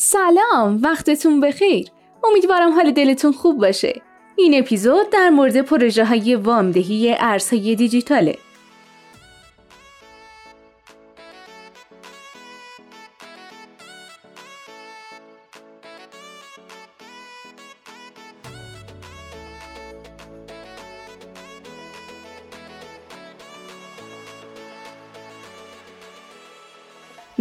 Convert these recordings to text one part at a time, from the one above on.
سلام وقتتون بخیر. امیدوارم حال دلتون خوب باشه. این اپیزود در مورد پروژه های وامدهی ارزهای دیجیتاله.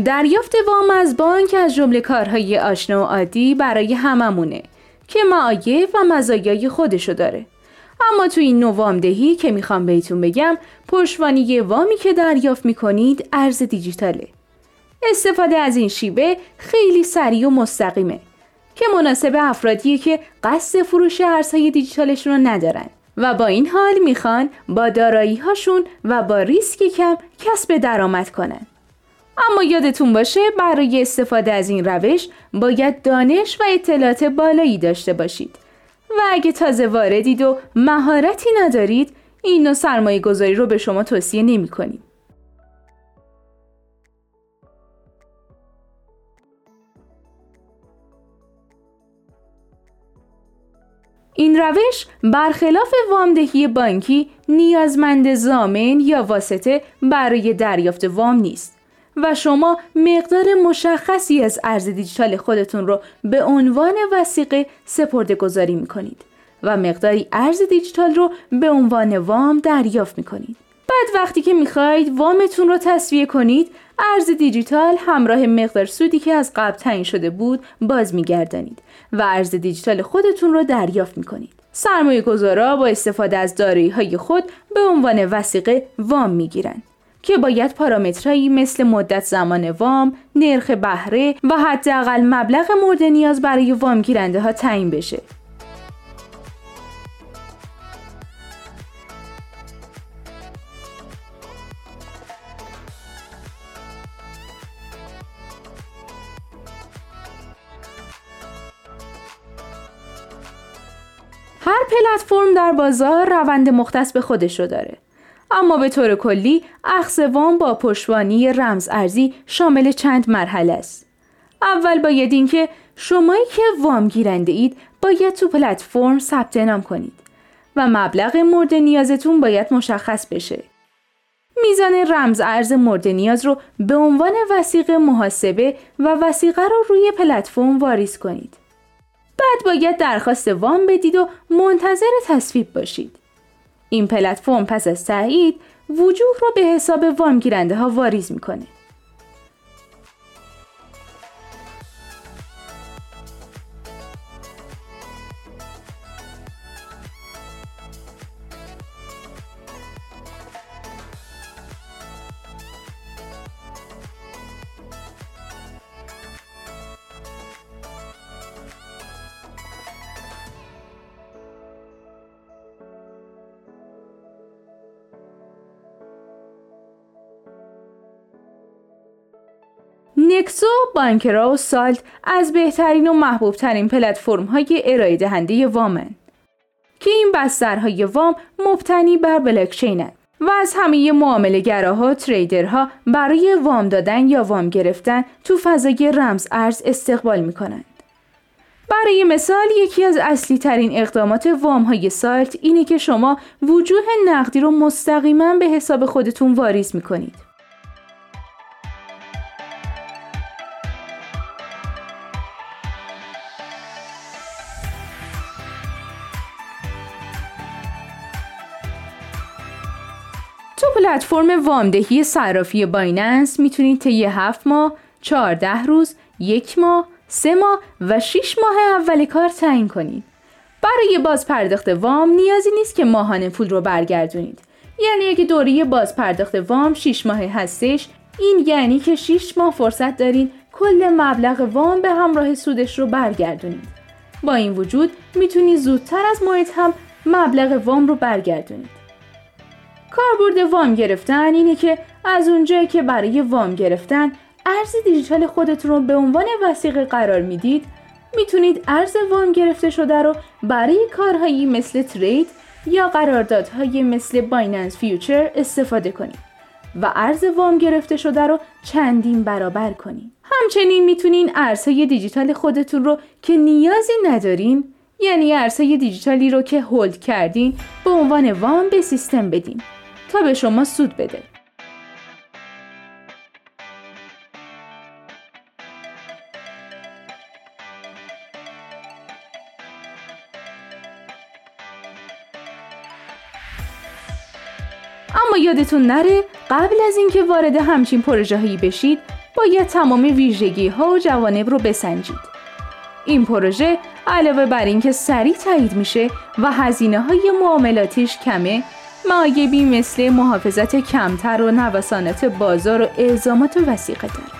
دریافت وام از بانک از جمله کارهای آشنا و عادی برای هممونه که معایب و مزایای خودشو داره. اما تو این نوع وامدهی که می‌خوام بهتون بگم پشتوانی وامی که دریافت می‌کنید ارز دیجیتاله. استفاده از این شیبه خیلی سریع و مستقیمه که مناسب افرادیه که قصد فروش ارزهای دیجیتالشون رو ندارن و با این حال می‌خوان با دارایی هاشون و با ریسک کم کسب درآمد کنن. اما یادتون باشه برای استفاده از این روش باید دانش و اطلاعات بالایی داشته باشید و اگه تازه واردید و مهارتی ندارید این نوع سرمایه گذاری رو به شما توصیه نمی کنیم. این روش برخلاف وامدهی بانکی نیازمند زامن یا واسطه برای دریافت وام نیست. و شما مقدار مشخصی از ارز دیجیتال خودتون رو به عنوان وسیقه سپرده گذاری می کنید و مقداری ارز دیجیتال رو به عنوان وام دریافت می کنید. بعد وقتی که می‌خواهید وامتون رو تصویه کنید ارز دیجیتال همراه مقدار سودی که از قبل تعیین شده بود باز میگردانید و ارز دیجیتال خودتون رو دریافت می‌کنید سرمایه گذارا با استفاده از دارایی های خود به عنوان وسیقه وام می‌گیرند که باید پارامترهایی مثل مدت زمان وام، نرخ بهره و حداقل مبلغ مورد نیاز برای وام گیرنده ها تعیین بشه. هر پلتفرم در بازار روند مختص به خودش رو داره. اما به طور کلی اخذ وام با پشتوانی رمز ارزی شامل چند مرحله است. اول باید اینکه شمایی که وام گیرنده اید باید تو پلتفرم ثبت نام کنید و مبلغ مورد نیازتون باید مشخص بشه. میزان رمز ارز مورد نیاز رو به عنوان وسیقه محاسبه و وسیقه رو روی پلتفرم واریز کنید. بعد باید درخواست وام بدید و منتظر تصویب باشید. این پلتفرم پس از تایید وجوه را به حساب وام گیرنده ها واریز می‌کنه. نکسو، بانکرا و سالت از بهترین و محبوبترین پلتفرم های ارائه دهنده وامن که این بسترهای وام مبتنی بر بلاکچینن و از همه معامله گراها تریدرها برای وام دادن یا وام گرفتن تو فضای رمز ارز استقبال می کنند. برای مثال یکی از اصلی ترین اقدامات وام های سالت اینه که شما وجوه نقدی رو مستقیما به حساب خودتون واریز می کنید. پلتفرم وامدهی صرافی بایننس می‌تونید طی هفت ماه، 14 روز، یک ماه، سه ماه و 6 ماه اول کار تعیین کنید. برای باز پرداخت وام نیازی نیست که ماهانه پول رو برگردونید. یعنی اگه دوره باز پرداخت وام 6 ماه هستش این یعنی که 6 ماه فرصت دارین کل مبلغ وام به همراه سودش رو برگردونید. با این وجود می‌تونید زودتر از موعد هم مبلغ وام رو برگردونید. کاربرد وام گرفتن اینه که از اونجایی که برای وام گرفتن ارز دیجیتال خودتون رو به عنوان وثیقه قرار می‌دید می‌تونید ارز وام گرفته شده رو برای کارهایی مثل trade یا قراردادهای مثل Binance Future استفاده کنید و ارز وام گرفته شده رو چندین برابر کنین. همچنین می‌تونین ارزهای دیجیتال خودتون رو که نیازی ندارین یعنی ارزهای دیجیتالی رو که هولد کردین به عنوان وام به سیستم بدین تا به شما سود بده. اما یادتون نره قبل از اینکه وارد همچین پروژه هایی بشید باید تمام ویژگی ها و جوانب رو بسنجید این پروژه علاوه بر اینکه سریع تایید میشه و هزینه های معاملاتیش کمه معایبی مثل محافظت کمتر و نوسانات بازار و الزامات وسیقه داره